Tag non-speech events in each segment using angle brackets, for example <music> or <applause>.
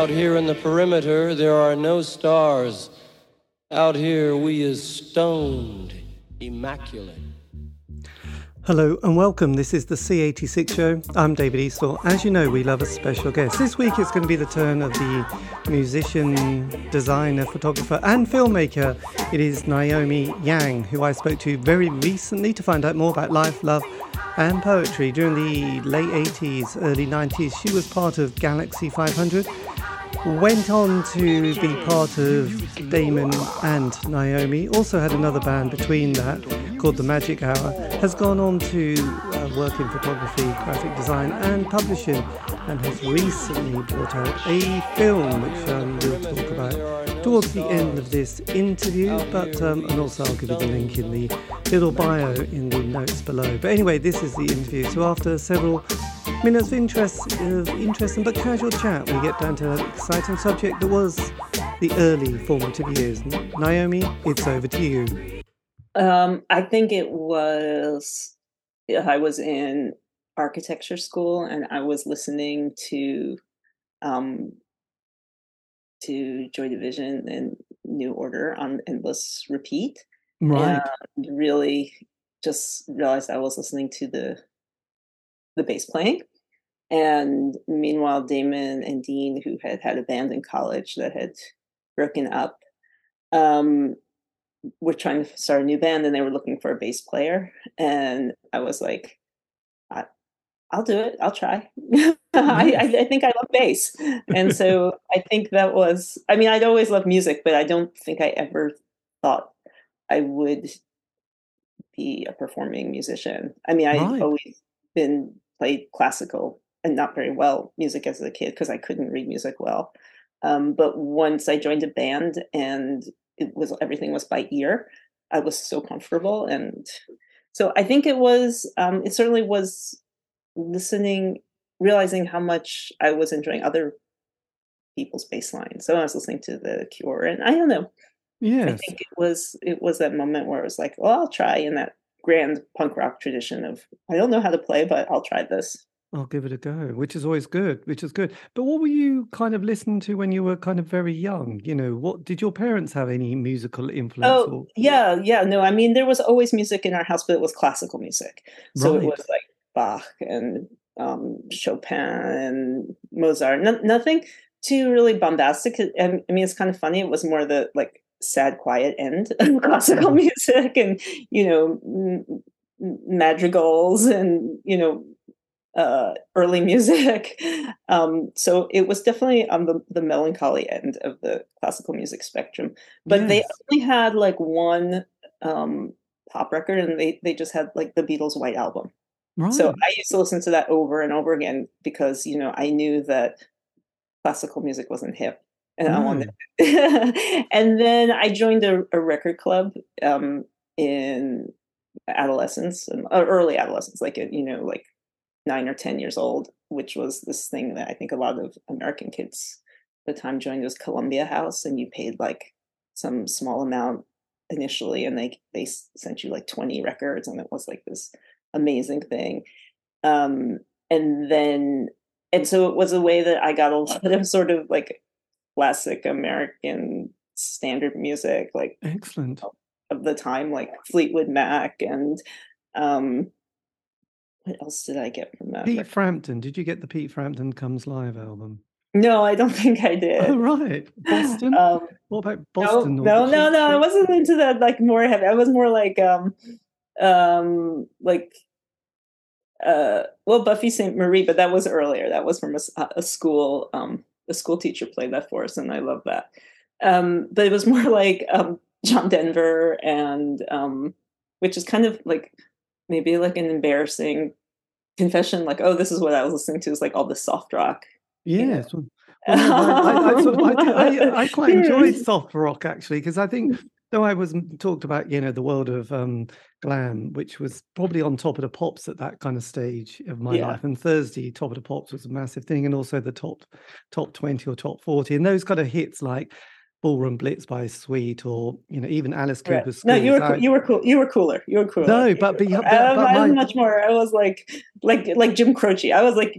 Out here in the perimeter, there are no stars. Out here, we is stoned, immaculate. Hello and welcome. This is the C86 show. I'm David Eastaugh. As you know, we love a special guest. This week it's going to be the turn of the musician, designer, photographer, and filmmaker. It is Naomi Yang, who I spoke to very recently to find out more about life, love, and poetry. During the late 80s, early 90s, she was part of Galaxie 500 went on to be part of Damon and Naomi. Also had another band between that called The Magic Hour. Has gone on to uh, work in photography, graphic design, and publishing, and has recently brought out a film which um, we'll talk about towards the end of this interview. But um, and also I'll give you the link in the little bio in the notes below. But anyway, this is the interview. So after several minutes of interest, of interesting but casual chat, we get down to an exciting subject that was the early formative years. Naomi, it's over to you. Um, I think it was, I was in architecture school and I was listening to, um, to Joy Division and New Order on endless repeat. Right. And really just realized I was listening to the the bass playing. And meanwhile, Damon and Dean, who had had a band in college that had broken up, um, were trying to start a new band and they were looking for a bass player. And I was like, I, will do it. I'll try. <laughs> I, I, think I love bass. And <laughs> so I think that was, I mean, I'd always loved music, but I don't think I ever thought I would be a performing musician. I mean, I've right. always been played classical and not very well music as a kid because I couldn't read music well. Um, but once I joined a band and it was everything was by ear, I was so comfortable, and so I think it was. Um, it certainly was listening, realizing how much I was enjoying other people's bass lines. So I was listening to the Cure, and I don't know. Yeah, I think it was it was that moment where it was like, well, I'll try in that grand punk rock tradition of I don't know how to play, but I'll try this. I'll give it a go, which is always good, which is good. But what were you kind of listening to when you were kind of very young? You know, what did your parents have any musical influence? Oh, or? yeah, yeah. No, I mean, there was always music in our house, but it was classical music. So right. it was like Bach and um, Chopin and Mozart. No, nothing too really bombastic. I mean, it's kind of funny. It was more the like sad, quiet end <laughs> of classical music and, you know, madrigals and, you know, uh, early music. <laughs> Um, so it was definitely on the, the melancholy end of the classical music spectrum. But yes. they only had like one um, pop record and they, they just had like the Beatles' White Album. Right. So I used to listen to that over and over again because, you know, I knew that classical music wasn't hip. And right. I wanted, <laughs> and then I joined a, a record club um, in adolescence and uh, early adolescence, like you know, like nine or 10 years old, which was this thing that I think a lot of American kids at the time joined was Columbia House, and you paid like some small amount initially, and they they sent you like 20 records, and it was like this amazing thing. Um, and then, and so it was a way that I got a <laughs> lot of sort of like classic American standard music, like excellent of the time, like Fleetwood Mac and um, what else did I get from that? Pete record? Frampton. Did you get the Pete Frampton Comes Live album? No, I don't <laughs> think I did. Oh, right. Boston? Um, what about Boston? No, no, no, no, I wasn't into that like more heavy. I was more like um um like uh well Buffy Sainte-Marie, but that was earlier. That was from a, a school um a school teacher played that for us and I love that. Um but it was <laughs> more like um John Denver and um which is kind of like maybe like an embarrassing confession, like, oh, this is what I was listening to, is like all the soft rock. Yeah. Well, I, I, I, <laughs> quite enjoyed soft rock actually, because I think though I was talked about, you know, the world of um, glam, which was probably on top of the pops at that kind of stage of my yeah. life. And Thursday, top of the pops was a massive thing, and also the top top twenty or top forty, and those kind of hits like Ballroom Blitz by Sweet, or you know, even Alice Right. Cooper's. No, you were cool. You were cool. You were cooler. You were cooler. No, but- but but- I, but I was much more. I was like, like, like Jim Croce. I was like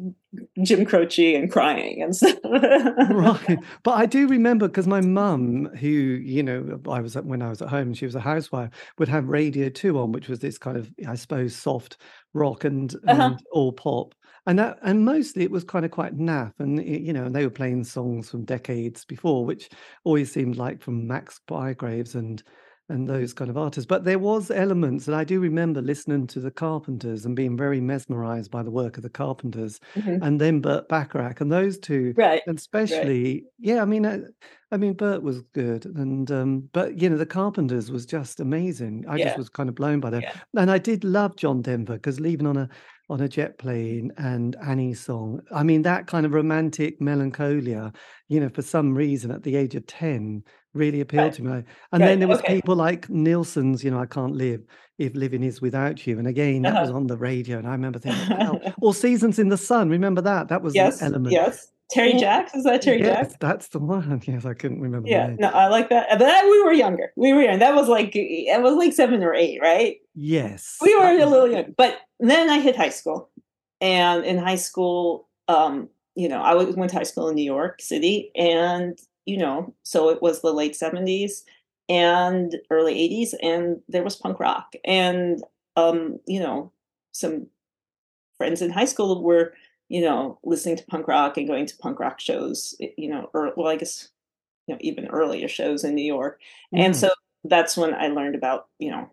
Jim Croce and crying and stuff. <laughs> right but i do remember because my mum who you know i was when i was at home she was a housewife would have radio 2 on which was this kind of i suppose soft rock and, Uh-huh. and all pop and that and mostly it was kind of quite naff and it- you know and they were playing songs from decades before which always seemed like from max bygraves and and those kind of artists but there was elements and i do remember listening to the carpenters and being very mesmerized by the work of the carpenters Mhm. and then burt bacharach and those two Right. and especially yeah i mean I, I mean burt was good and um but you know the carpenters was just amazing i Yeah. just was kind of blown by them Yeah. and i did love john denver because leaving on a on a jet plane and annie's song i mean that kind of romantic melancholia you know for some reason at the age of 10 really appealed Right. to me and Right, then there was okay. people like nilsson's you know i can't live if living is without you and again that was Uh-huh. on the radio and i remember thinking wow. <laughs> or seasons in the sun remember that that was yes. element Yes. Terry Jacks. Is that Terry yes, Jacks? that's the one. <laughs> Yes, I couldn't remember. Yeah. No, I like that. But that, we were younger. We were young. That was like it was like seven or eight, right? Yes, we were a little young but then i hit high school. And in high school um you know i went to high school in new york city and you know so it was the late 70s and early 80s and there was punk rock. And um you know some friends in high school were you know listening to punk rock and going to punk rock shows you know or well i guess you know even earlier shows in new york. And so that's when i learned about you know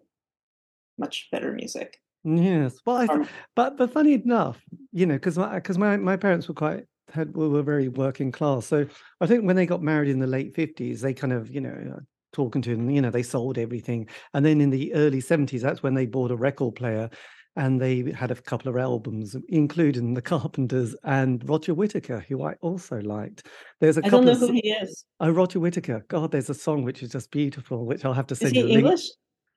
much better music Yes. Well, I Um, but but funny enough, you know, because my because my, my parents were quite had were were very working class. So I think when they got married in the late fifties, they kind of you know uh, talking to them, you know, they sold everything, and then in the early seventies, that's when they bought a record player. And they had a couple of albums, including the Carpenters and Roger Whittaker, who I also liked. There's a I couple don't know of who he is. oh Roger Whittaker. God, there's a song which is just beautiful, which I'll have to Is send he you a link. English?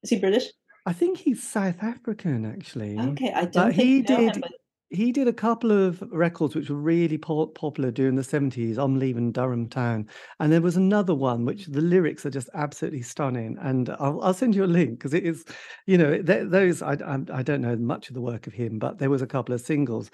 Is he British? I think he's South African, actually. Okay, I don't he know him, did but he did a couple of records which were really po- popular during the 70s. I'm leaving Durham town. And there was another one which the lyrics are just absolutely stunning. And I'll, I'll send you a link because it is, you know, th- those, I, I, I don't know much of the work of him, but there was a couple of singles.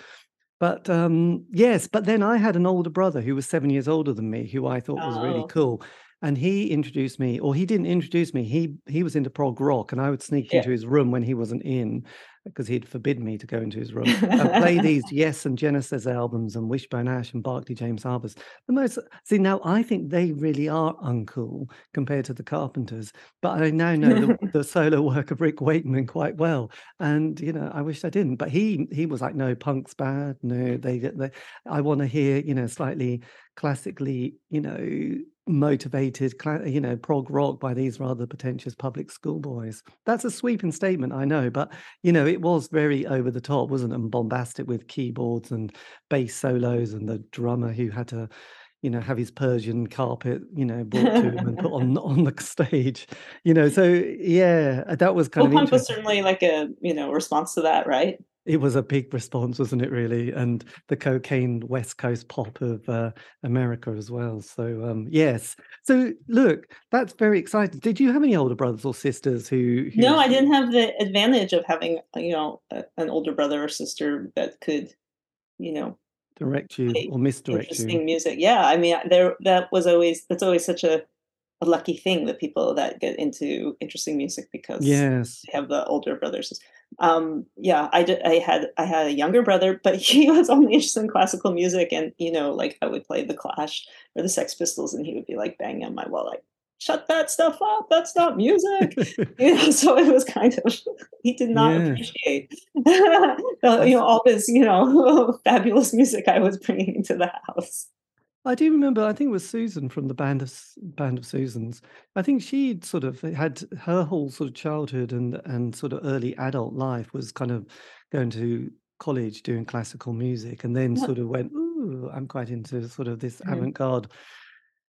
But um, yes, but then I had an older brother who was seven years older than me, who I thought was really Oh. cool. And he introduced me, or he didn't introduce me. He he was into prog rock, and I would sneak Yeah. into his room when he wasn't in, because he'd forbid me to go into his room and play <laughs> these Yes and Genesis albums and Wishbone Ash and Barclay James Harvest. The most see now, I think they really are uncool compared to the Carpenters. But I now know the, <laughs> the solo work of Rick Wakeman quite well, and you know I wish I didn't. But he he was like, no, punk's bad. No, they they I want to hear you know slightly classically you know motivated you know prog rock by these rather pretentious public school boys. That's a sweeping statement i know but you know it was very over the top wasn't it? And bombastic with keyboards and bass solos and the drummer who had to you know have his persian carpet you know brought to him and put on <laughs> on the stage you know so yeah that was kind well, of punk was certainly like a you know response to that, right? It was a big response, wasn't it? Really, and the cocaine West Coast pop of uh, America as well. So um, yes. So look, that's very exciting. Did you have any older brothers or sisters who? who No, I didn't have the advantage of having you know a, an older brother or sister that could you know direct you or misdirect you. interesting you. music. Yeah, I mean there that was always that's always such a a lucky thing that people that get into interesting music because Yes. they have the older brothers. Um, yeah, I did. I had I had a younger brother, but <laughs> he was only interested in classical music, and you know, like I would play the Clash or the Sex Pistols, and he would be like banging on my wall, like "Shut that stuff up! That's not music." <laughs> you know, <laughs> so it was kind of he did not Yeah. appreciate the, you know all this you know fabulous music I was bringing into the house. I do remember. I think it was Susan from the band of band of Susans. I think she'd sort of had her whole sort of childhood and and sort of early adult life was kind of going to college doing classical music, and then Yeah. sort of went, "Ooh, I'm quite into sort of this Mhm. avant-garde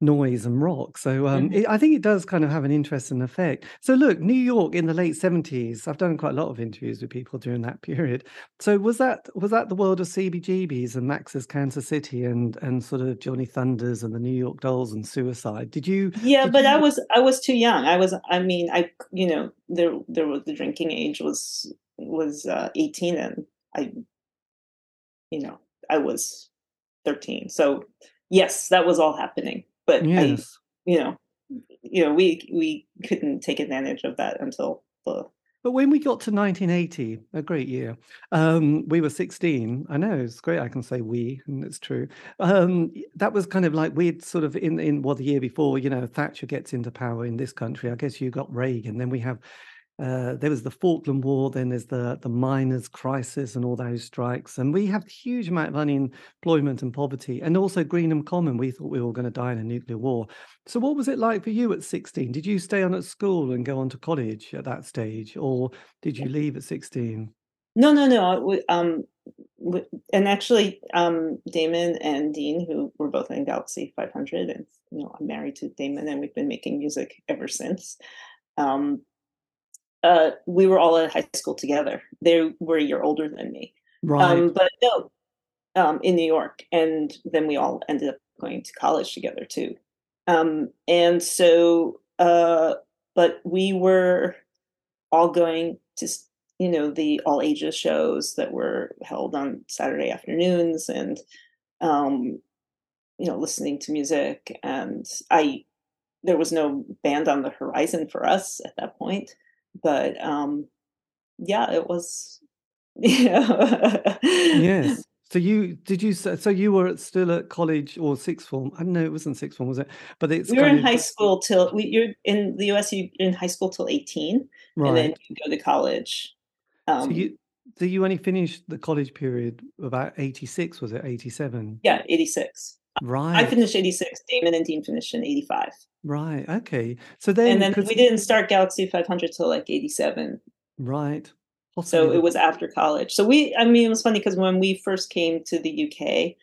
noise and rock. So um, mm-hmm. it, I think it does kind of have an interesting effect. So look, New York in the late seventies. I've done quite a lot of interviews with people during that period. So was that was that the world of CBGBs and Max's Kansas City and and sort of Johnny Thunders and the New York Dolls and Suicide? Did you? Yeah, did but you... I was I was too young. I was. I mean, I you know there there was the drinking age was was uh, eighteen and I, you know, I was thirteen. So yes, that was all happening but yes. I, you know, you know, we we couldn't take advantage of that until the. But when we got to 1980, a great year, um, we were 16. I know it's great. I can say we, and it's true. Um, that was kind of like we'd sort of in in well the year before, you know, Thatcher gets into power in this country. I guess you got Reagan. Then we have uh, there was the Falkland War, then there's the the miners' crisis and all those strikes, and we have huge amount of unemployment and poverty, and also Greenham Common. We thought we were going to die in a nuclear war. So, what was it like for you at 16? Did you stay on at school and go on to college at that stage, or did you leave at 16? No, no, no. Um, and actually, um, Damon and Dean, who were both in Galaxie 500, and you know, I'm married to Damon, and we've been making music ever since. Um, uh, we were all at high school together. They were a year older than me. Right. Um, but no, um, in New York. And then we all ended up going to college together too. Um, and so, uh, but we were all going to, you know, the all ages shows that were held on Saturday afternoons and, um, you know, listening to music. And I, there was no band on the horizon for us at that point but um yeah it was <laughs> yeah yes so you did you so you were still at college or sixth form? I don't know, it wasn't sixth form, was it? But it's we were in of... high school till we, you're in the US. You're in high school till eighteen, right. and then you go to college. Um, so you so you only finished the college period about eighty six, was it eighty seven? Yeah, eighty six. Right. I finished eighty six. Damon and Dean finished in eighty five. Right. Okay. So then, and then we didn't start Galaxie 500 till like 87. Right. Possibly. So it was after college. So we, I mean, it was funny because when we first came to the UK,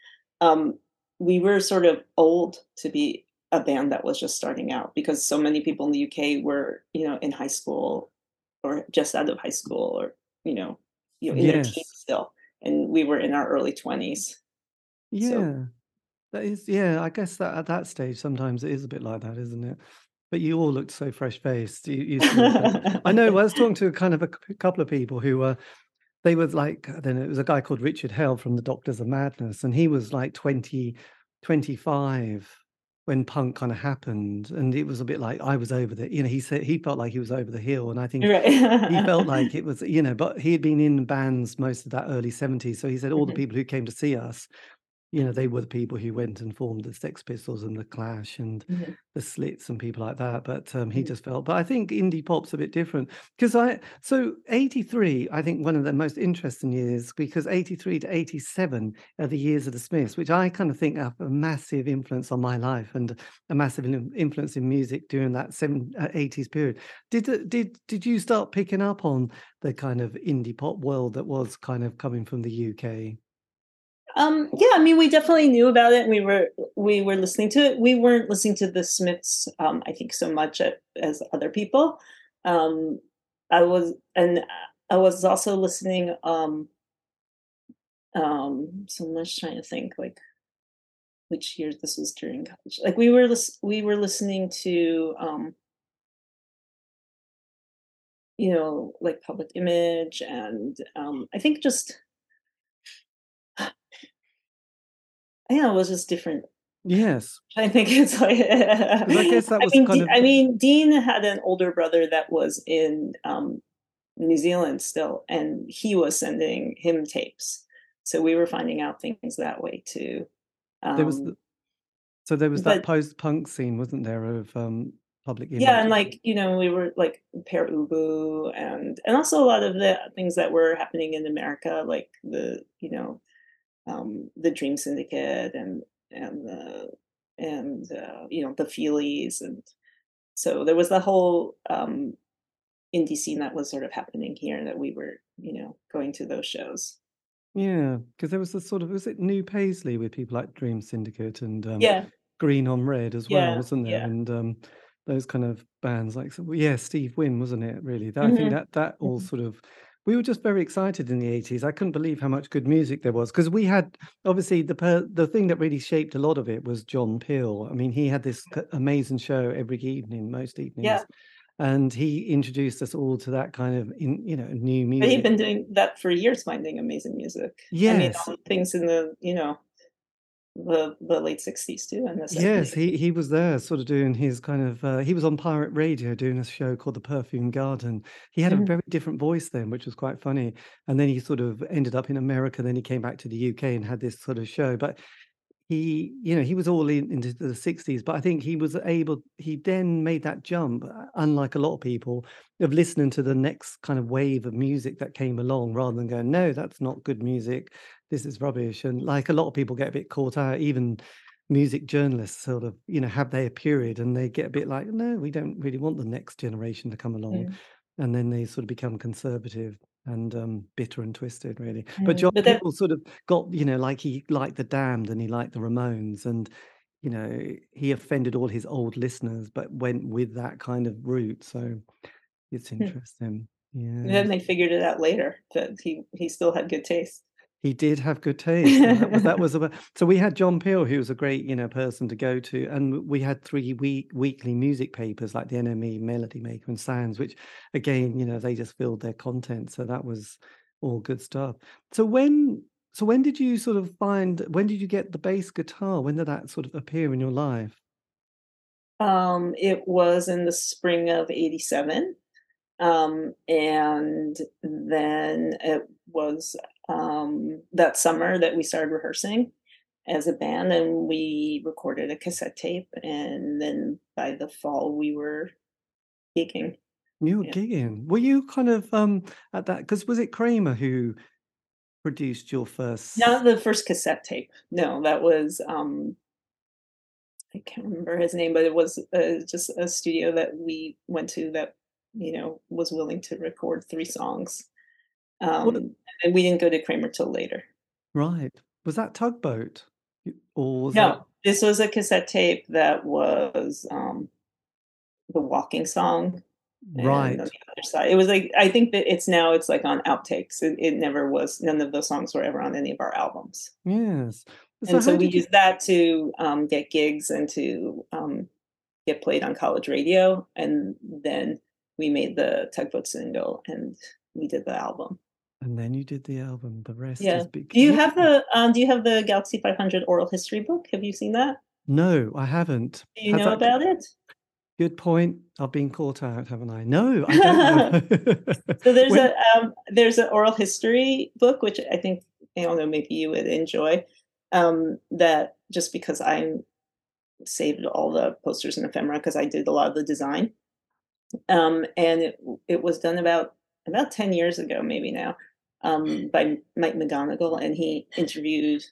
um, we were sort of old to be a band that was just starting out because so many people in the UK were, you know, in high school or just out of high school or, you know, you know, in yes. their teens still. And we were in our early 20s. Yeah. So, that is, yeah. I guess that at that stage, sometimes it is a bit like that, isn't it? But you all looked so fresh faced. You, you I know. I was talking to kind of a couple of people who were, they were like, then it was a guy called Richard Hell from the Doctors of Madness, and he was like 20, 25 when punk kind of happened and it was a bit like i was over the you know he said he felt like he was over the hill and i think right. he felt <laughs> like it was you know but he had been in bands most of that early 70s so he said all mm-hmm. the people who came to see us you know, they were the people who went and formed the Sex Pistols and the Clash and mm-hmm. the Slits and people like that. But um, he mm-hmm. just felt. But I think indie pop's a bit different because I so eighty three. I think one of the most interesting years because eighty three to eighty seven are the years of the Smiths, which I kind of think have a massive influence on my life and a massive influence in music during that seven uh, eighties period. Did did did you start picking up on the kind of indie pop world that was kind of coming from the UK? Um, yeah, I mean, we definitely knew about it. We were we were listening to it. We weren't listening to the Smiths, um, I think, so much as other people. Um, I was, and I was also listening. Um, um, so I'm trying to think, like, which year this was during college. Like, we were we were listening to, um, you know, like Public Image, and um, I think just yeah, it was just different. Yes. I think it's like <laughs> I guess that was I mean, kind of... I mean, Dean had an older brother that was in um, New Zealand still, and he was sending him tapes. So we were finding out things that way too. Um, there was the, um, so there was that post punk scene, wasn't there, of um, public image? Yeah, and like you know, we were like Pere Ubu, and and also a lot of the things that were happening in America, like the you know um, the Dream Syndicate and and the and uh, you know the Feelies and so there was the whole um, indie scene that was sort of happening here that we were you know going to those shows. Yeah, because there was the sort of was it New Paisley with people like Dream Syndicate and um, yeah Green on Red as well, Yeah, wasn't there? yeah. And um, those kind of bands, like so, yeah, Steve Wynn, wasn't it? Really, that, I think Mhm, that that all mhm. sort of we were just very excited in the eighties. I couldn't believe how much good music there was because we had obviously the per, the thing that really shaped a lot of it was John Peel. I mean, he had this amazing show every evening, most evenings, Yeah, and he introduced us all to that kind of in you know new music. but he'd been doing that for years, finding amazing music. I mean, Yes, all the things in the you know the the late '60s too, and the Yes, he he was there sort of doing his kind of uh, he was on pirate radio doing a show called The Perfume Garden. He had a Mhm. very different voice then, which was quite funny. And then he sort of ended up in America, then he came back to the UK and had this sort of show. But he, you know, he was all in into the 60s, but I think he was able he then made that jump, uh, unlike a lot of people, of listening to the next kind of wave of music that came along rather than going, "No, that's not good music. This is rubbish." And like a lot of people get a bit caught out, even music journalists sort of, you know, have their period and they get a bit like, "No, we don't really want the next generation to come along." Mm, And then they sort of become conservative and um, bitter and twisted, really. But. John But that sort of got, you know, like he liked the Damned and he liked the Ramones, and you know, he offended all his old listeners, but went with that kind of route. So it's hmm. interesting. And then they figured it out later that he he still had good taste. He did have good taste, that was that <laughs> was about. So we had John Peel, who was a great, you know, person to go to, and we had three week weekly music papers like the NME, Melody Maker, and Sounds, which again, you know, they just filled their content. So that was all good stuff. So when so when did you sort of find when did you get the bass guitar? When did that sort of appear in your life? Um, it was in the spring of '87, um, and then it was um, that summer that we started rehearsing as a band, and we recorded a cassette tape, and then by the fall we were gigging. You were Yeah. gigging. Were you kind of um at that because was it Kramer who produced your Not first the first cassette tape. No, that was um, I can't remember his name, but it was uh, just a studio that we went to that you know was willing to record three songs. Um, and we didn't go to Kramer till later. right. Was that Tugboat? Or was that No, this was a cassette tape that was um, the walking song, right? the other side, it was like I think that it's now it's like on outtakes. It, it never was. None of those songs were ever on any of our albums. Yes. So And so we you used that to um, get gigs and to um, get played on college radio. And then we made the Tugboat single and we did the album. And then you did the album. The rest Yeah. is big. Do you have the um, Do you have the Galaxie 500 oral history book? Have you seen that? No, I haven't. Do you Has know about it? good point? I've been caught out, haven't I? No, I. <laughs> So there's When a um, there's an oral history book which I think I don't know maybe you would enjoy. Um, that just because I saved all the posters and ephemera because I did a lot of the design. Um, and it it was done about about 10 years ago, maybe now, um, by Mike McGonigal, and he interviewed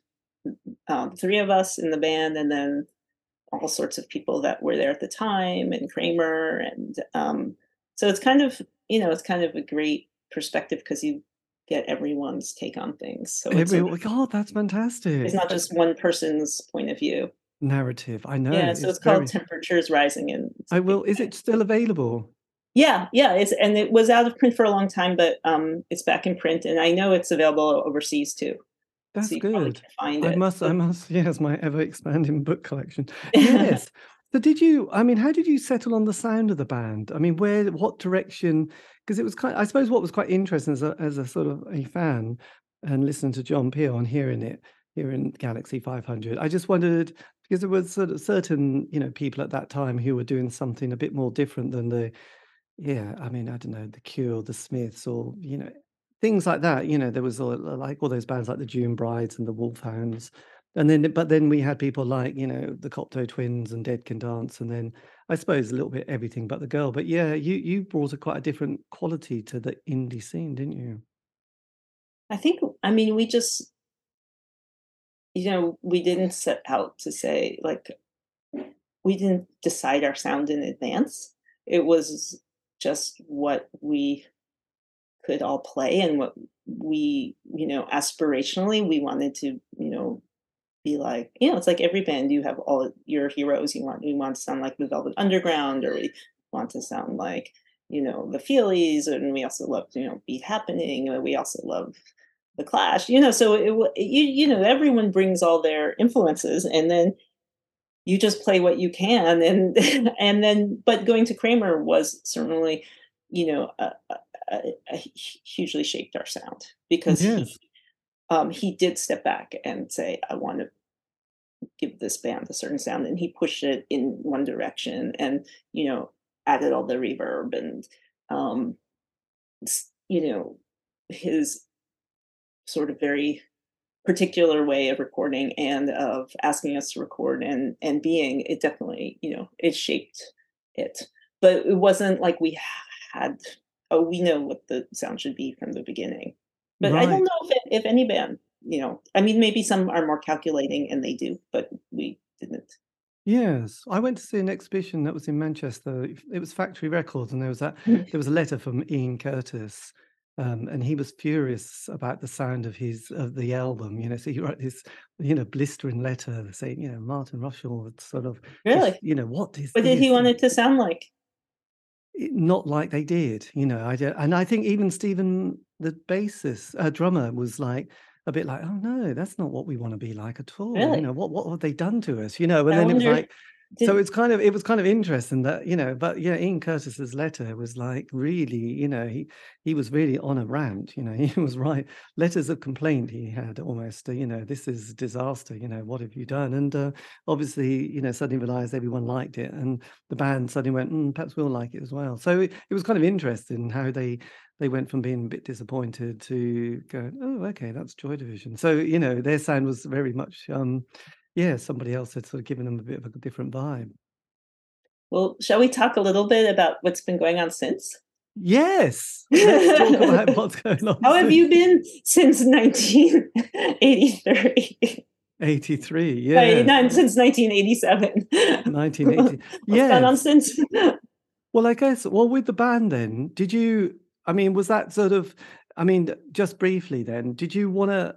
um, three of us in the band, and then all sorts of people that were there at the time, and Kramer, and um, so it's kind of you know it's kind of a great perspective because you get everyone's take on things. So it's everyone, God, that's it's not just one person's point of view. narrative. I know. Yeah, so It's it's called very. Temperatures Rising, and I will. Is it still available? Yeah, yeah, it's and it was out of print for a long time, but um, it's back in print, and I know it's available overseas too, That's you probably good. find I it. must, I must, <laughs> yes, my ever expanding book collection. Yes. <laughs> So did you, I mean, how did you settle on the sound of the band? I mean, where, what direction? Because it was quite, I suppose what was quite interesting as a, as a sort of a fan and listening to John Peel and hearing it here in Galaxie 500, I just wondered, because there was sort of certain, you know, people at that time who were doing something a bit more different than the, yeah, I mean, I don't know, the Cure, the Smiths, or, you know, things like that. You know, there was all, like all those bands like the June Brides and the Wolfhounds. And then, but then we had people like, you know, the Cocteau Twins and Dead Can Dance. And then I suppose a little bit everything but the girl. But yeah, you, you brought a quite a different quality to the indie scene, didn't you? I think, I mean, we just, you know, we didn't set out to say like we didn't decide our sound in advance. It was just what we could all play and what we, you know, aspirationally we wanted to, you know, be like, you know, it's like every band you have all your heroes. You want you want to sound like the Velvet Underground, or we want to sound like you know the Feelies, and we also love you know Beat Happening. And we also love the Clash. You know, so it you you know everyone brings all their influences, and then you just play what you can, and <laughs> and then but going to Kramer was certainly you know a, hugely shaped our sound because yes. he um, he did step back and say, I want to give this band a certain sound. And he pushed it in one direction and, you know, added all the reverb and, um, you know, his sort of very particular way of recording and of asking us to record and and being it definitely you know it shaped it but it wasn't like we had oh we know what the sound should be from the beginning but right. I don't know if, if any band, you know, I mean, maybe some are more calculating and they do, but we didn't. Yes, I went to see an exhibition that was in Manchester. It was Factory Records, and there was that mm-hmm. there was a letter from Ian Curtis, um, and he was furious about the sound of his of the album. You know, so he wrote this you know blistering letter saying, you know, Martin Rushall sort of really, just, you know, what is what did he want it to sound like? not like they did, you know. I and I think even Stephen, the bassist, uh, drummer, was like a bit like, "Oh no, that's not what we want to be like at all." Really? You know, what what have they done to us? You know, and I then wonder, it was like, did... So it's kind of it was kind of interesting that you know, but yeah, Ian Curtis's letter was like really, you know, he he was really on a rant. You know, <laughs> he was right. Letters of complaint he had almost. Uh, you know, this is disaster. You know, what have you done? And uh, obviously, you know, suddenly realised everyone liked it, and the band suddenly went, mm, perhaps we'll like it as well. So it, it was kind of interesting how they they went from being a bit disappointed to going, oh, okay, that's Joy Division. So you know, their sound was very much. um yeah, somebody else had sort of given them a bit of a different vibe. Well, shall we talk a little bit about what's been going on since? Yes. <laughs> Let's talk about <laughs> what's going on. How have you been since 1983? <laughs> 83, yeah. No, since 1987. 1980. yeah. gone on since? well, I guess, well, with the band then, did you, I mean, was that sort of, I mean, just briefly then, did you want to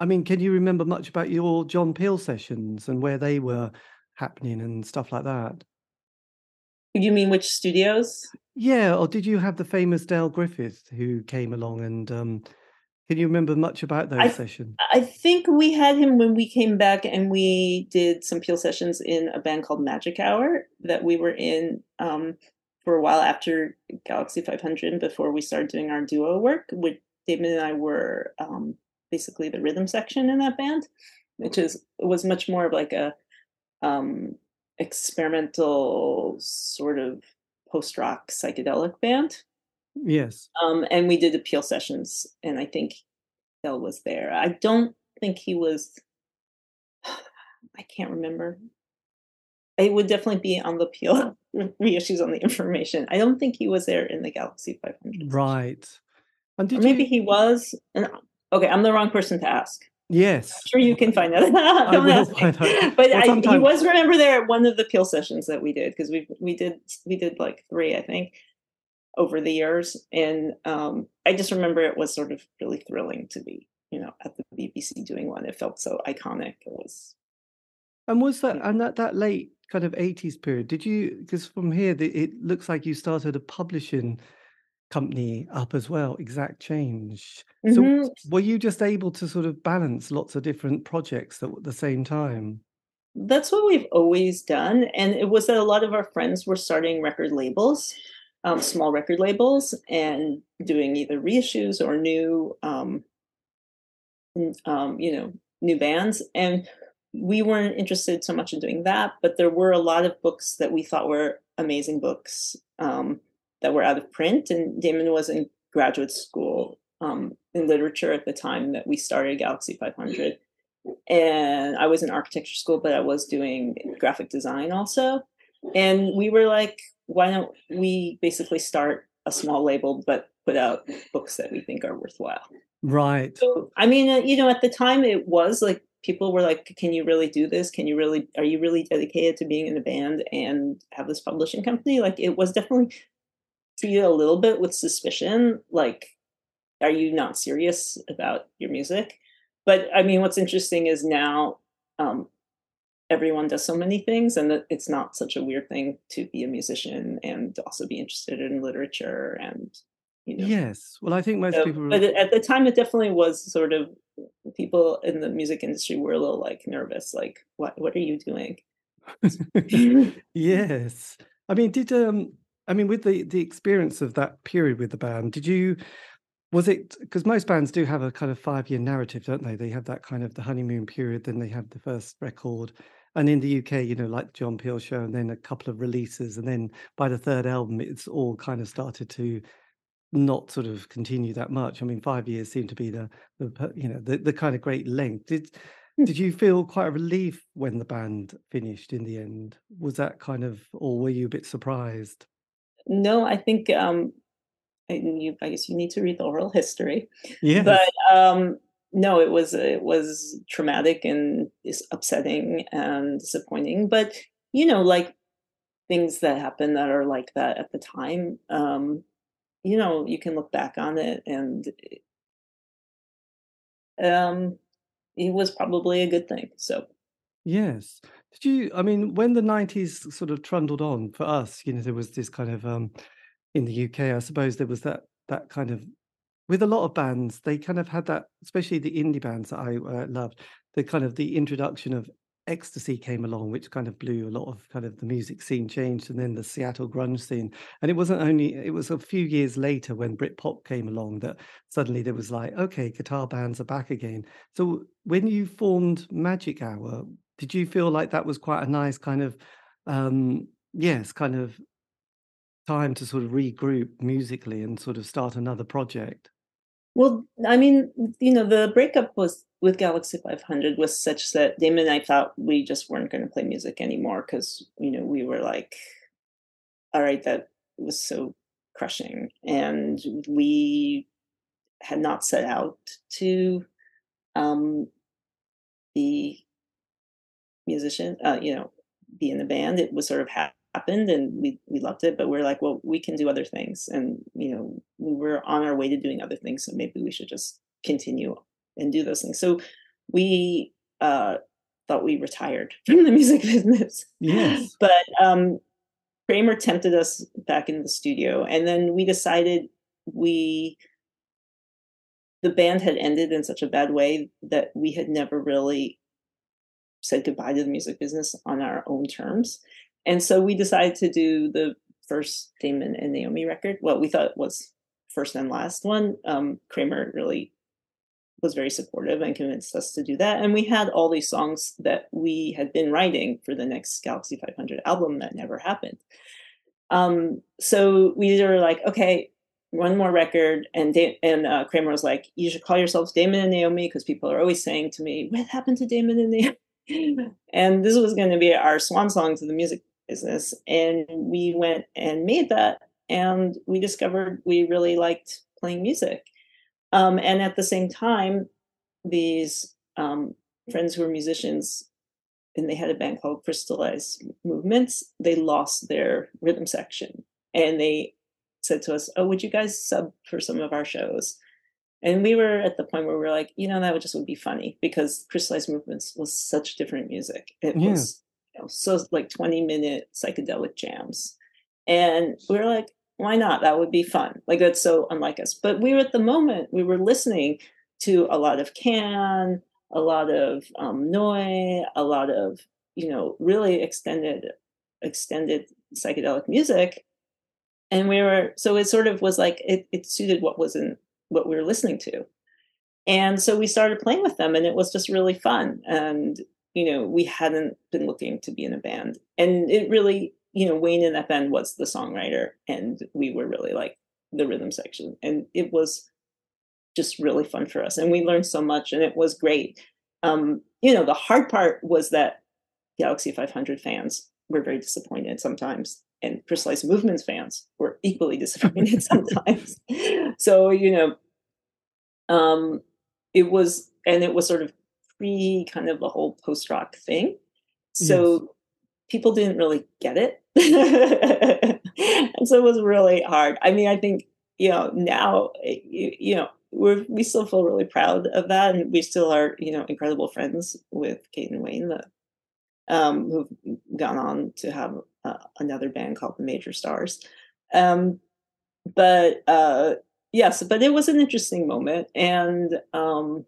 I mean, can you remember much about your John Peel sessions and where they were happening and stuff like that? You mean which studios? Yeah, or did you have the famous Dale Griffin who came along and um, can you remember much about those I, sessions? I think we had him when we came back and we did some Peel sessions in a band called Magic Hour that we were in um, for a while after Galaxie 500 before we started doing our duo work. With David and I were um, basically the rhythm section in that band, which is was much more of like a um, experimental sort of post rock psychedelic band. Yes. Um, and we did appeal sessions, and I think Bill was there. I don't think he was. <sighs> I can't remember. It would definitely be on the appeal <laughs> reissues on the information. I don't think he was there in the Galaxie 500. Right. And maybe you... he was. And Okay, I'm the wrong person to ask. Yes. I'm sure you can find out. <laughs> I will find out. But well, I, he was remember there at one of the peel sessions that we did because we we did we did like three I think over the years, and um, I just remember it was sort of really thrilling to be you know at the BBC doing one. It felt so iconic. It was. And was that and that that late kind of 80s period? Did you because from here the, it looks like you started a publishing company up as well, Exact Change. Mm-hmm. So were you just able to sort of balance lots of different projects at the same time? That's what we've always done. And it was that a lot of our friends were starting record labels, um, small record labels, and doing either reissues or new, um, um, you know, new bands. And we weren't interested so much in doing that, but there were a lot of books that we thought were amazing books um, that were out of print. And Damon was in graduate school um, in literature at the time that we started Galaxie 500. And I was in architecture school, but I was doing graphic design also. And we were like, why don't we basically start a small label, but put out books that we think are worthwhile? Right. So, I mean, uh, you know, at the time it was like people were like, can you really do this? Can you really, are you really dedicated to being in a band and have this publishing company? Like, it was definitely treated a little bit with suspicion like are you not serious about your music? But i mean what's interesting is now um, everyone does so many things and that it's not such a weird thing to be a musician and also be interested in literature and you know. Yes. Well i think most so, people but at the time it definitely was sort of people in the music industry were a little like nervous like what what are you doing? <laughs> Yes. I mean did um i mean with the the experience of that period with the band did you was it because most bands do have a kind of five year narrative don't they? They have that kind of the honeymoon period then they have the first record. And in the uk you know like the john peel show and then a couple of releases and then by the third album it's all kind of started to not sort of continue that much. I mean five years seemed to be the, the you know the, the kind of great length. Did hmm. did you feel quite a relief when the band finished in the end? Was that kind of or were you a bit surprised no i think um and you, I guess you need to read the oral history. Yeah. But um, no, it was it was traumatic and is upsetting and disappointing. But you know, like things that happen that are like that at the time, um, you know, you can look back on it and um, it was probably a good thing. So. Yes. Did you? I mean, when the '90s sort of trundled on for us, you know, there was this kind of um, in the UK, I suppose there was that that kind of with a lot of bands, they kind of had that, especially the indie bands that I uh, loved. The kind of the introduction of ecstasy came along, which kind of blew a lot of kind of the music scene changed, and then the Seattle grunge scene. And it wasn't only; it was a few years later when Britpop came along that suddenly there was like, okay, guitar bands are back again. So when you formed Magic Hour, did you feel like that was quite a nice kind of, um, yes, kind of time to sort of regroup musically and sort of start another project? Well, I mean, you know, the breakup was with galaxie 500 was such that Damon and I thought we just weren't going to play music anymore because, you know, we were like, all right, that was so crushing. And we had not set out to um, be musician, uh, you know, be in the band. It was sort of happened and we we loved it but we are like well we can do other things and you know we were on our way to doing other things so maybe we should just continue and do those things so we uh thought we retired <laughs> from the music business yes but um kramer tempted us back in the studio and then we decided we the band had ended in such a bad way that we had never really said goodbye to the music business on our own terms and so we decided to do the first Damon and Naomi record. What we thought was first and last one. Um, Kramer really was very supportive and convinced us to do that. And we had all these songs that we had been writing for the next Galaxie 500 album that never happened. Um, so we were like, okay, one more record. And da- and uh, Kramer was like, you should call yourselves Damon and Naomi because people are always saying to me, what happened to Damon and Naomi? And this was going to be our swan song to the music business. And we went and made that, and we discovered we really liked playing music. Um, and at the same time, these um, friends who were musicians and they had a band called Crystallized Movements, they lost their rhythm section. And they said to us, Oh, would you guys sub for some of our shows? And we were at the point where we were like, you know, that would just would be funny because Crystallized Movements was such different music. It yeah. was you know, so like 20 minute psychedelic jams. And we were like, why not? That would be fun. Like that's so unlike us. But we were at the moment, we were listening to a lot of Can, a lot of um, Neu, a lot of, you know, really extended, extended psychedelic music. And we were, so it sort of was like, it, it suited what was in what we were listening to. And so we started playing with them and it was just really fun. And you know, we hadn't been looking to be in a band. And it really, you know, Wayne in that band was the songwriter and we were really like the rhythm section. And it was just really fun for us. And we learned so much and it was great. Um, you know, the hard part was that Galaxie 500 fans were very disappointed sometimes. And Crystallized Movements fans were equally <laughs> disappointed sometimes. so, you know, um, it was, and it was sort of pre kind of the whole post rock thing. So yes. people didn't really get it. <laughs> and so it was really hard. I mean, I think, you know, now, eh, you, you know, we're we still feel really proud of that, and we still are, you know, incredible friends with Kate and Wayne, that um, who've gone on to have uh, another band called the Major Stars. Um, but uh, yes, but it was an interesting moment, and um,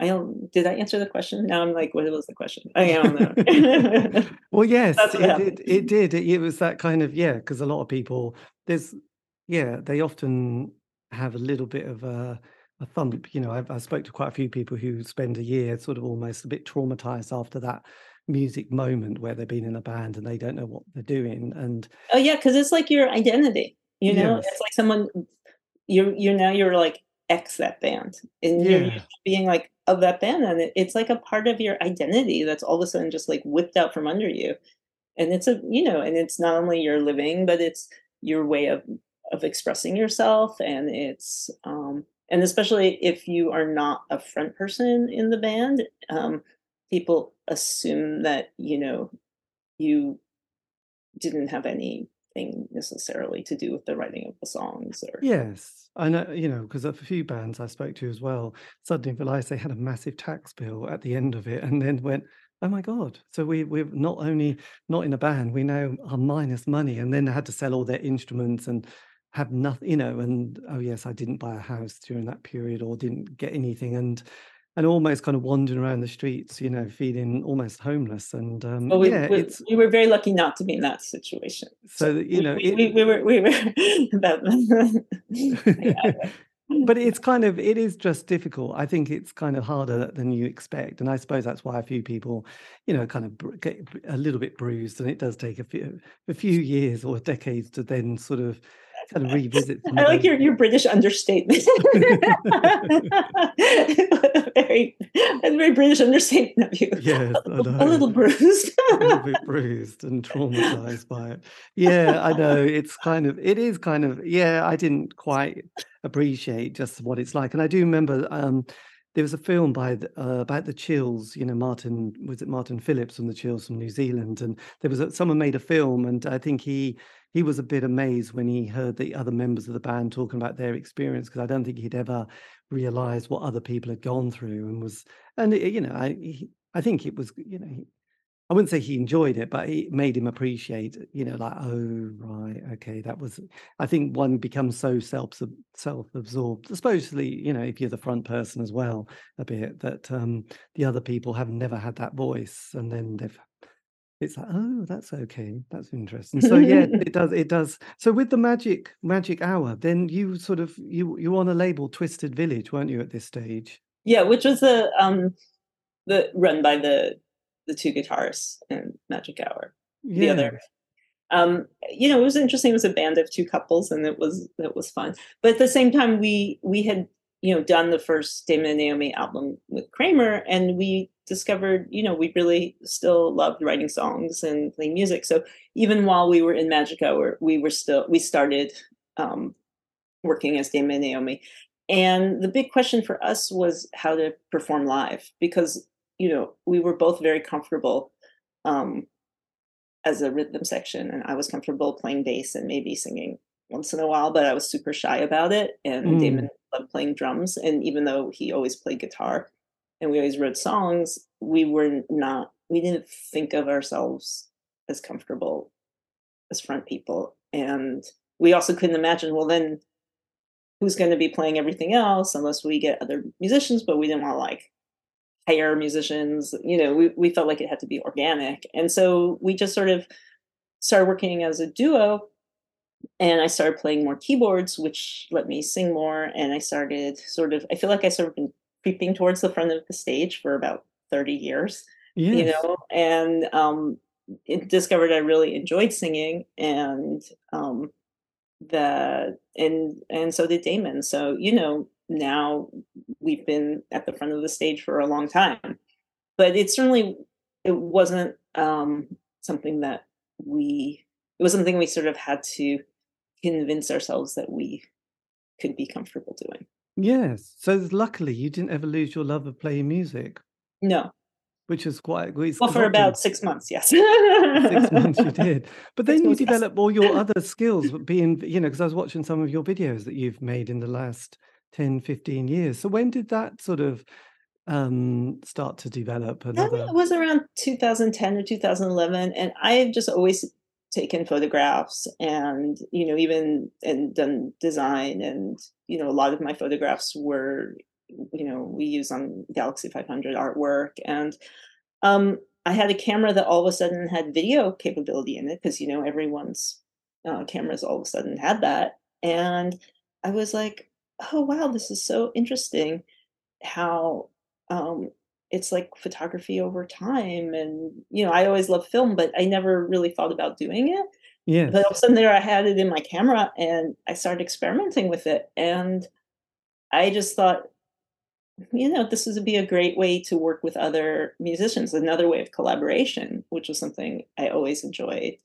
I don't. Did I answer the question? Now I'm like, what was the question? I don't know. <laughs> well, yes, it, it, it, did. It, it was that kind of yeah, because a lot of people there's yeah, they often have a little bit of a a thump. You know, I've, I spoke to quite a few people who spend a year sort of almost a bit traumatized after that music moment where they've been in a band and they don't know what they're doing. And oh yeah, because it's like your identity. You know, yes. it's like someone you're you're now you're like ex that band and yeah. you're being like of that band and it, it's like a part of your identity that's all of a sudden just like whipped out from under you and it's a you know and it's not only your living but it's your way of of expressing yourself and it's um and especially if you are not a front person in the band um people assume that you know you didn't have any necessarily to do with the writing of the songs or yes i know you know because a few bands i spoke to as well suddenly realized they had a massive tax bill at the end of it and then went oh my god. So we we're not only not in a band we now are minus money and then they had to sell all their instruments and have nothing you know and oh yes i didn't buy a house during that period or didn't get anything and and almost kind of wandering around the streets, you know, feeling almost homeless. And um, well, we, yeah, we, it's we were very lucky not to be in that situation. So, so you know, we, it, we, we, were we were <laughs> <laughs> but it's kind of it is just difficult. I think it's kind of harder than you expect, and I suppose that's why a few people, you know, kind of get a little bit bruised, and it does take a few a few years or decades to then sort of <laughs> kind of revisit. I like your, your British understatement. <laughs> very, a very British understatement of you. Yes, a, a little bruised. a little bit bruised and traumatized by it. Yeah, I know. It's kind of, it is kind of, yeah, I didn't quite appreciate just what it's like. And I do remember um, there was a film by uh, about the Chills. You know, Martin was it Martin Phillips from the Chills from New Zealand, and there was a, someone made a film, and I think he he was a bit amazed when he heard the other members of the band talking about their experience because I don't think he'd ever realized what other people had gone through and was and you know I he, I think it was you know I wouldn't say he enjoyed it, but it made him appreciate, you know, like, oh, right, okay, that was. I think one becomes so self self absorbed, especially, you know, if you're the front person as well, a bit that um, the other people have never had that voice, and then they've it's like, oh, that's okay. That's interesting. So yeah, <laughs> it does. It does. So with the magic magic hour, then you sort of you you on a label Twisted Village, weren't you at this stage? Yeah, which was the um the run by the the two guitarists in Magic Hour. Yeah. The other um you know it was interesting it was a band of two couples and it was it was fun but at the same time we we had you know done the first damon and naomi album with kramer and we discovered, you know, we really still loved writing songs and playing music. So even while we were in Magic Hour, we were still we started um, working as Damon and Naomi. And the big question for us was how to perform live because you know we were both very comfortable um, as a rhythm section, and I was comfortable playing bass and maybe singing once in a while, but I was super shy about it. And mm. Damon loved playing drums, and even though he always played guitar, and we always wrote songs, we were not, we didn't think of ourselves as comfortable as front people. And we also couldn't imagine, well, then who's going to be playing everything else unless we get other musicians, but we didn't want to like hire musicians. You know, we, we felt like it had to be organic. And so we just sort of started working as a duo and I started playing more keyboards, which let me sing more. And I started sort of, I feel like I sort of been creeping towards the front of the stage for about 30 years yes. you know and um discovered i really enjoyed singing and um the and and so did damon so you know now we've been at the front of the stage for a long time but it certainly it wasn't um something that we it was something we sort of had to convince ourselves that we could be comfortable doing Yes. So luckily, you didn't ever lose your love of playing music, No. which is quite Well, for about six months, yes. six months you did. <laughs> But then you develop all your other skills, being, you know, because I was watching some of your videos that you've made in the last 10, 15 years. So when did that sort of um, start to develop? Another... It was around 2010 or 2011, and I've just always taken photographs and you know even and done design and you know a lot of my photographs were you know we use on Galaxie 500 artwork and um, I had a camera that all of a sudden had video capability in it because you know everyone's uh, cameras all of a sudden had that and I was like oh wow this is so interesting how um, it's like photography over time and you know i always loved film but i never really thought about doing it. Yeah but all of a sudden there i had it in my camera and i started experimenting with it and i just thought you know this would be a great way to work with other musicians another way of collaboration which was something i always enjoyed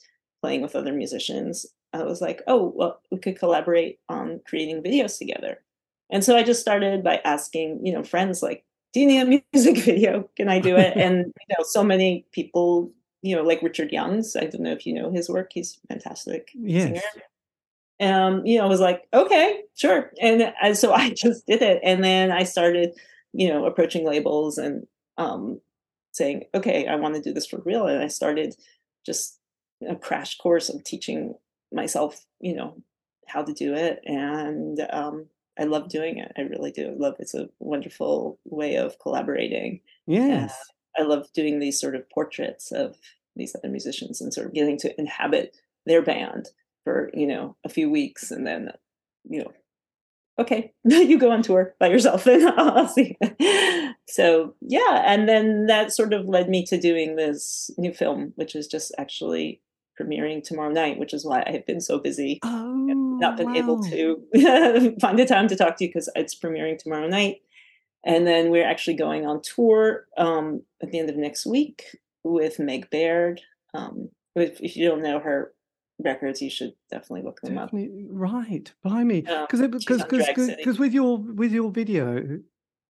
playing with other musicians i was like oh well we could collaborate on creating videos together and so i just started by asking you know friends like do you need a <laughs> music video? Can I do it? <laughs> and you know, so many people, you know, like Richard Youngs. I don't know if you know his work. He's fantastic yes. singer. Um, you know, I was like, okay, sure. And, and so I <laughs> just did it. And then I started, you know, approaching labels and um, saying, okay, I want to do this for real. And I started just a crash course of teaching myself, you know, how to do it. And um, I love doing it. I really do. I love it's a wonderful way of collaborating. Yes. Uh, I love doing these sort of portraits of these other musicians and sort of getting to inhabit their band for, you know, a few weeks and then, you know, okay, <laughs> you go on tour by yourself <laughs> and I'll see. so yeah, and then that sort of led me to doing this new film, which is just actually premiering tomorrow night, which is why I have been so busy. Oh, not been wow. able to <laughs> find the time to talk to you because it's premiering tomorrow night. And then we're actually going on tour um, at the end of next week with Meg Baird. Um, if, if, you don't know her records, you should definitely look them definitely, up. Right, by me, because um, because because with your with your video,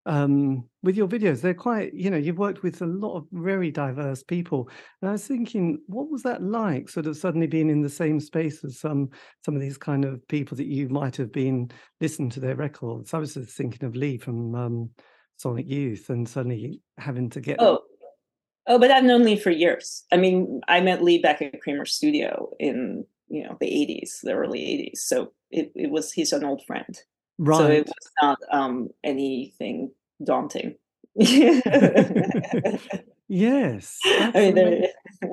um, with your videos. They're quite, you know, you've worked with a lot of very diverse people. And I was thinking, what was that like, sort of suddenly being in the same space as some some of these kind of people that you might have been listening to their records? I was just thinking of Lee from um, Sonic Youth, and suddenly having to get. Oh. Oh, but I've known Lee for years. I mean, I met Lee back at Kramer Studio in you know the 80s, the early 80s. So it, it was he's an old friend. Right. So it was not um, anything daunting. <laughs> yes. <laughs> I mean, <laughs> I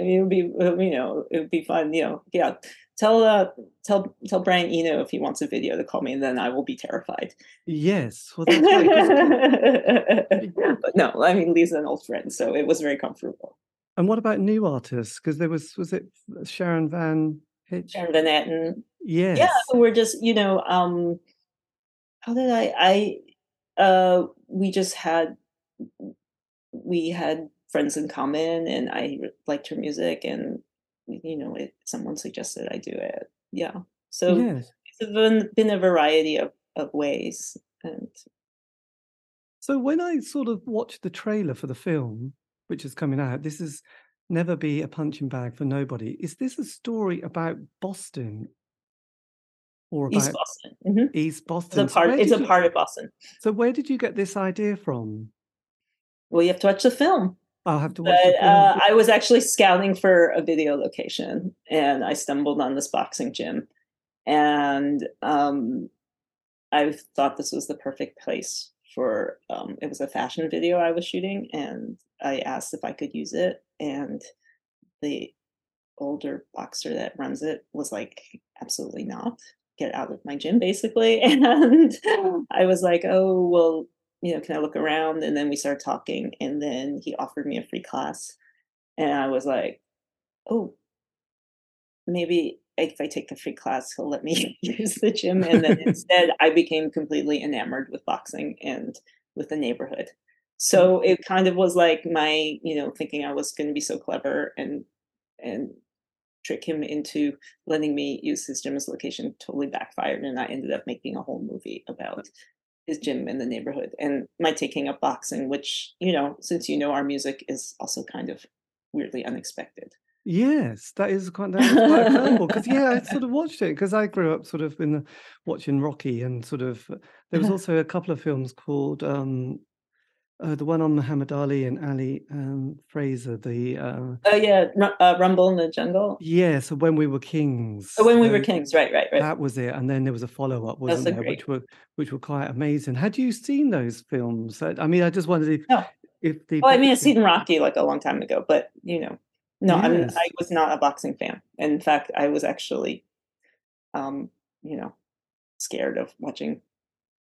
mean, it would be, you know, it would be fun, you know, yeah. Tell, uh, tell, tell Brian Eno if he wants a video to call me, and then I will be terrified. Yes. Well, that's right. but no, I mean, Lee's an old friend, so it was very comfortable. And what about new artists? Because there was, was it Sharon Van Hitch? Sharon Van Etten. Yes. Yeah. We're just, you know, um, how did I, I, uh, we just had we had friends in common, and I liked her music, and you know, it, someone suggested I do it. Yeah, so yes. it's been, been a variety of of ways, and so when I sort of watched the trailer for the film, which is coming out, this is never be a punching bag for nobody. Is this a story about Boston or East Boston. Mm-hmm. East Boston. It's a part. So it's a you, part of Boston. So where did you get this idea from? Well, you have to watch the film. I'll have to watch. But, uh, I was actually scouting for a video location, and I stumbled on this boxing gym, and um, I thought this was the perfect place for. Um, it was a fashion video I was shooting, and I asked if I could use it, and the older boxer that runs it was like, absolutely not get out of my gym basically. <laughs> And I was like, oh, well, you know, can I look around? And then we started talking. And then he offered me a free class. And I was like, oh, maybe if I take the free class, he'll let me <laughs> use the gym. And then <laughs> instead, I became completely enamored with boxing and with the neighborhood. So mm. it kind of was like my, you know, thinking I was going to be so clever and and trick him into letting me use his gym as a location totally backfired and i ended up making a whole movie about his gym in the neighborhood and my taking up boxing which you know since you know our music is also kind of weirdly unexpected. Yes, that is quite that is quite <laughs> a because yeah, I sort of watched it because I grew up sort of in the watching Rocky and sort of there was <laughs> also a couple of films called um uh, the one on Muhammad Ali and Ali um, Frazier, the uh, oh yeah, uh, Rumble in the Jungle. Yeah, so when we were kings. Oh, when we were kings, right, right, right. That was it, and then there was a follow up, wasn't there, great. which were which were quite amazing. Had you seen those films? I mean, I just wondered if no. if the. Well, I mean, I've seen Rocky like a long time ago, but you know, no, yes. I mean, I was not a boxing fan. In fact, I was actually, um, you know, scared of watching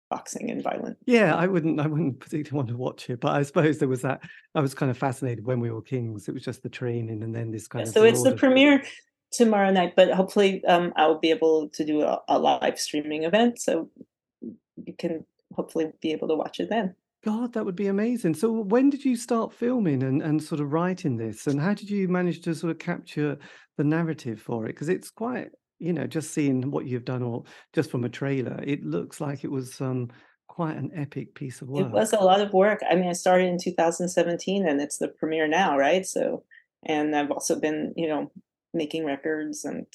boxing and violent. Yeah, I wouldn't. I wouldn't particularly want to watch it, but I suppose there was that. I was kind of fascinated when we were kings. It was just the training, and then this kind yeah, of. So it's the premiere tomorrow night, but hopefully, um, I'll be able to do a, a live streaming event, so you can hopefully be able to watch it then. God, that would be amazing. So when did you start filming and, and sort of writing this? And how did you manage to sort of capture the narrative for it? Because it's quite, you know, just seeing what you've done or just from a trailer, it looks like it was um, quite an epic piece of work. It was a lot of work. I mean, I started in 2017 and it's the premiere now, right? So, and I've also been, you know, making records and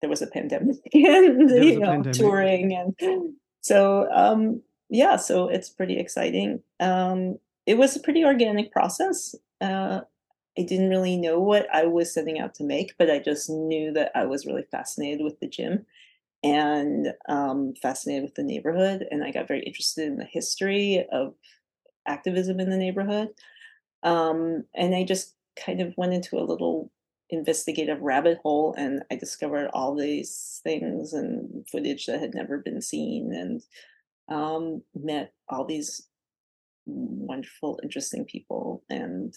there was a pandemic <laughs> and, you know, pandemic. touring. And <gasps> so, um, yeah, so it's pretty exciting. Um, it was a pretty organic process. Uh, I didn't really know what I was setting out to make, but I just knew that I was really fascinated with the gym and um, fascinated with the neighborhood. And I got very interested in the history of activism in the neighborhood. Um, and I just kind of went into a little investigative rabbit hole and I discovered all these things and footage that had never been seen and um, met all these wonderful, interesting people, and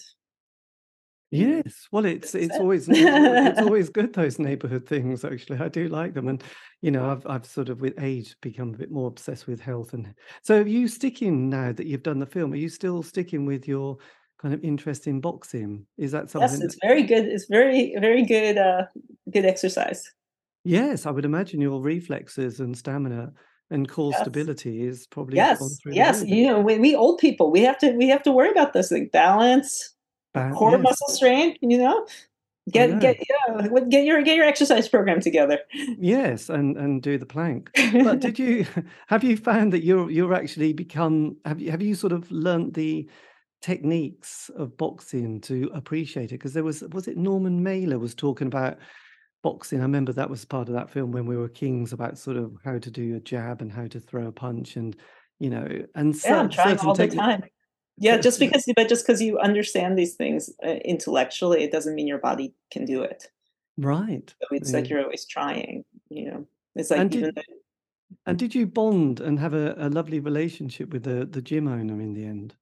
Yes, well, it's it's always it's <laughs> always good those neighborhood things. Actually, I do like them, and you know, I've I've sort of with age become a bit more obsessed with health. And so, are you sticking now that you've done the film? Are you still sticking with your kind of interest in boxing? Is that something? Yes, it's that... very good. It's very very good. Uh, good exercise. Yes, I would imagine your reflexes and stamina and core yes. stability is probably yes yes you know we, we old people we have to we have to worry about this like balance core yes. muscle strength you know get get yeah get your get your exercise program together yes and and do the plank but <laughs> did you <laughs> have you found that you're you're actually become have you have you sort of learned the techniques of boxing to appreciate it because there was was it norman mailer was talking about boxing. I remember that was part of that film when we were kings about sort of how to do a jab and how to throw a punch and you know and yeah, I'm trying all the time. Yeah, just <laughs> because but just because you understand these things uh, intellectually, it doesn't mean your body can do it. Right. So it's yeah. like you're always trying. You know, it's like and even. Did, and did you bond and have a, a lovely relationship with the the gym owner in the end?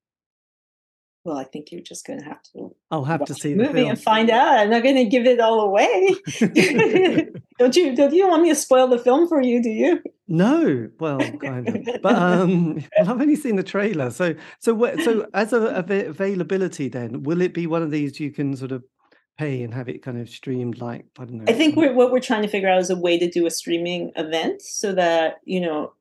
well, I think you're just going to have to. I'll have to see the movie and find out. I'm not going to give it all away. <laughs> <laughs> don't you? Don't you want me to spoil the film for you? Do you? No, well, kind of, but um, well, <laughs> I've only seen the trailer. So, so, what, so <laughs> as a, a availability, then will it be one of these you can sort of pay and have it kind of streamed like I don't know. I think we're, what we're trying to figure out is a way to do a streaming event so that you know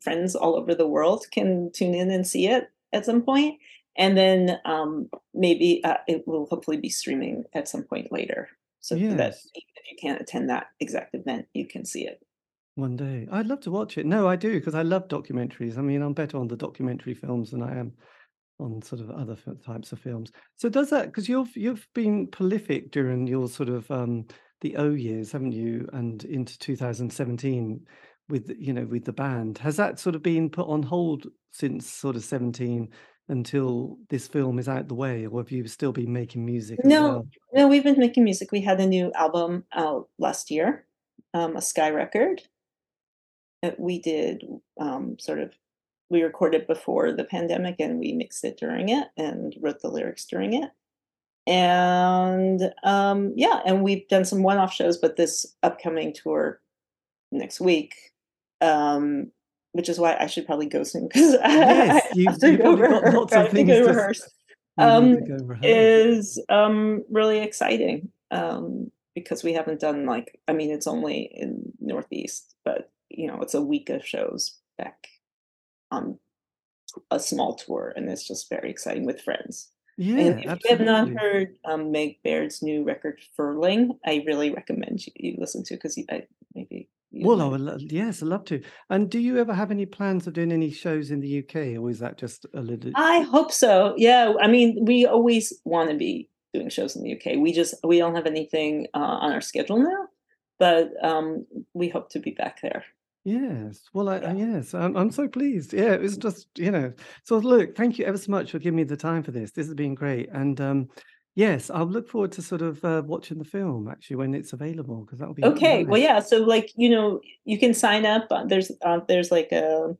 friends all over the world can tune in and see it at some point and then um, maybe uh, it will hopefully be streaming at some point later so yes. that even if you can't attend that exact event you can see it one day i'd love to watch it no i do because i love documentaries i mean i'm better on the documentary films than i am on sort of other types of films so does that because you've you've been prolific during your sort of um the o years haven't you and into 2017 with you know with the band has that sort of been put on hold since sort of 17 until this film is out the way, or have you still been making music? No, well? no, we've been making music. We had a new album out last year, um, a Sky record. That we did um, sort of. We recorded before the pandemic, and we mixed it during it, and wrote the lyrics during it. And um, yeah, and we've done some one-off shows, but this upcoming tour next week um, which is why I should probably go soon because <laughs> yes, I have to go, rehearse, I to go rehearse. Um, is um, really exciting um, because we haven't done like I mean it's only in Northeast, but you know it's a week of shows back on a small tour, and it's just very exciting with friends. Yeah, and if absolutely. you have not heard um, Meg Baird's new record Furling, I really recommend you, you listen to it because maybe. well, I would, lo- yes, I'd love to. And do you ever have any plans of doing any shows in the UK, or is that just a little? I hope so. Yeah, I mean, we always want to be doing shows in the UK. We just we don't have anything uh, on our schedule now, but um, we hope to be back there. Yes. Well, I, Yeah. I- yes, I'm, I'm so pleased. Yeah, it was just, you know, so look, thank you ever so much for giving me the time for this. This has been great. And um, yes, I'll look forward to sort of uh, watching the film actually when it's available because that'll be Okay, well, yeah. So, like, you know, you can sign up. uh, There's uh, there's like a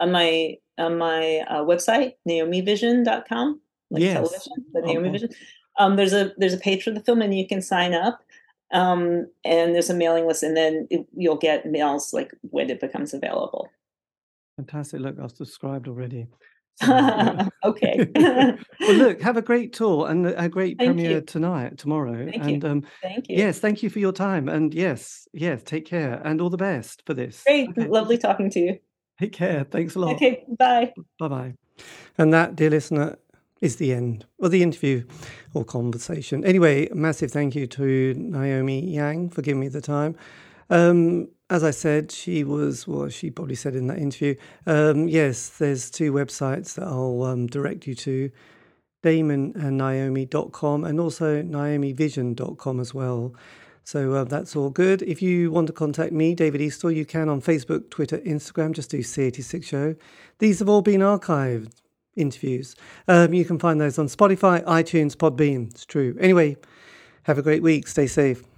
on my on my uh, website naomivision.com, like Yes. television, the Oh, Naomi. Vision. Um, there's a there's a page for the film, and you can sign up. Um, and there's a mailing list, and then it, you'll get mails like when it becomes available. Fantastic. Look, I've subscribed already. So, <laughs> okay. <laughs> well, look, have a great tour and a great Thank premiere you. tonight, tomorrow. Thank you. and um, Thank you. yes, thank you for your time. And yes, yes, take care and all the best for this. Great. Okay, Lovely talking to you. Take care. Thanks a lot. Okay. Bye. Bye bye. And that, dear listener, is the end of the interview or conversation. Anyway, massive thank you to Naomi Yang for giving me the time. Um, as I said, she was, well, she probably said in that interview, um, yes, there's two websites that I'll um, direct you to Damon and Naomi.com and also NaomiVision.com as well. So uh, that's all good. If you want to contact me, David Eastaugh, you can on Facebook, Twitter, Instagram. Just do C86 Show. These have all been archived interviews. Um, you can find those on Spotify, iTunes, Podbean. It's true. Anyway, have a great week. Stay safe.